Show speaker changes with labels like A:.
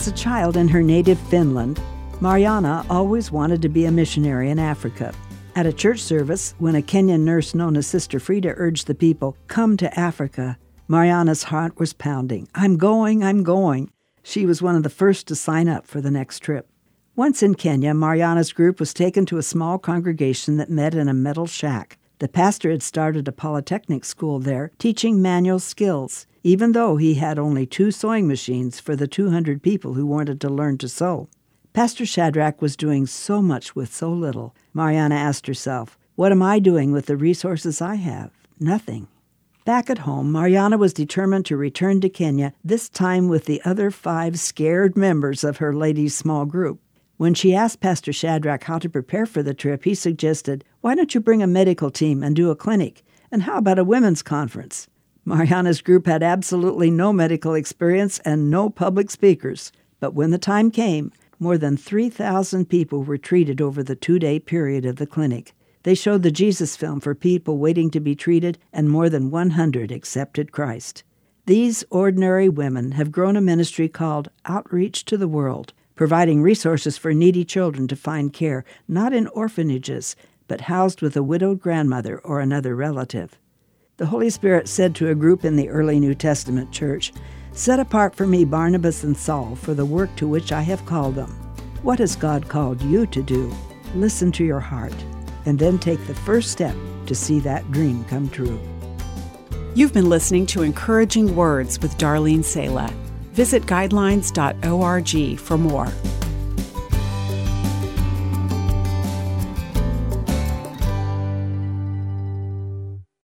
A: As a child in her native Finland, Mariana always wanted to be a missionary in Africa. At a church service, when a Kenyan nurse known as Sister Frida urged the people, Come to Africa, Mariana's heart was pounding. I'm going, I'm going. She was one of the first to sign up for the next trip. Once in Kenya, Mariana's group was taken to a small congregation that met in a metal shack. The pastor had started a polytechnic school there, teaching manual skills, even though he had only two sewing machines for the 200 people who wanted to learn to sew. Pastor Shadrach was doing so much with so little. Mariana asked herself, What am I doing with the resources I have? Nothing. Back at home, Mariana was determined to return to Kenya, this time with the other five scared members of her ladies' small group. When she asked Pastor Shadrach how to prepare for the trip, he suggested, Why don't you bring a medical team and do a clinic? And how about a women's conference? Mariana's group had absolutely no medical experience and no public speakers. But when the time came, more than 3,000 people were treated over the two day period of the clinic. They showed the Jesus film for people waiting to be treated, and more than 100 accepted Christ. These ordinary women have grown a ministry called Outreach to the World, providing resources for needy children to find care, not in orphanages, but housed with a widowed grandmother or another relative. The Holy Spirit said to a group in the early New Testament church, Set apart for me Barnabas and Saul for the work to which I have called them. What has God called you to do? Listen to your heart, and then take the first step to see that dream come true.
B: You've been listening to Encouraging Words with Darlene Sala. Visit guidelines.org for more.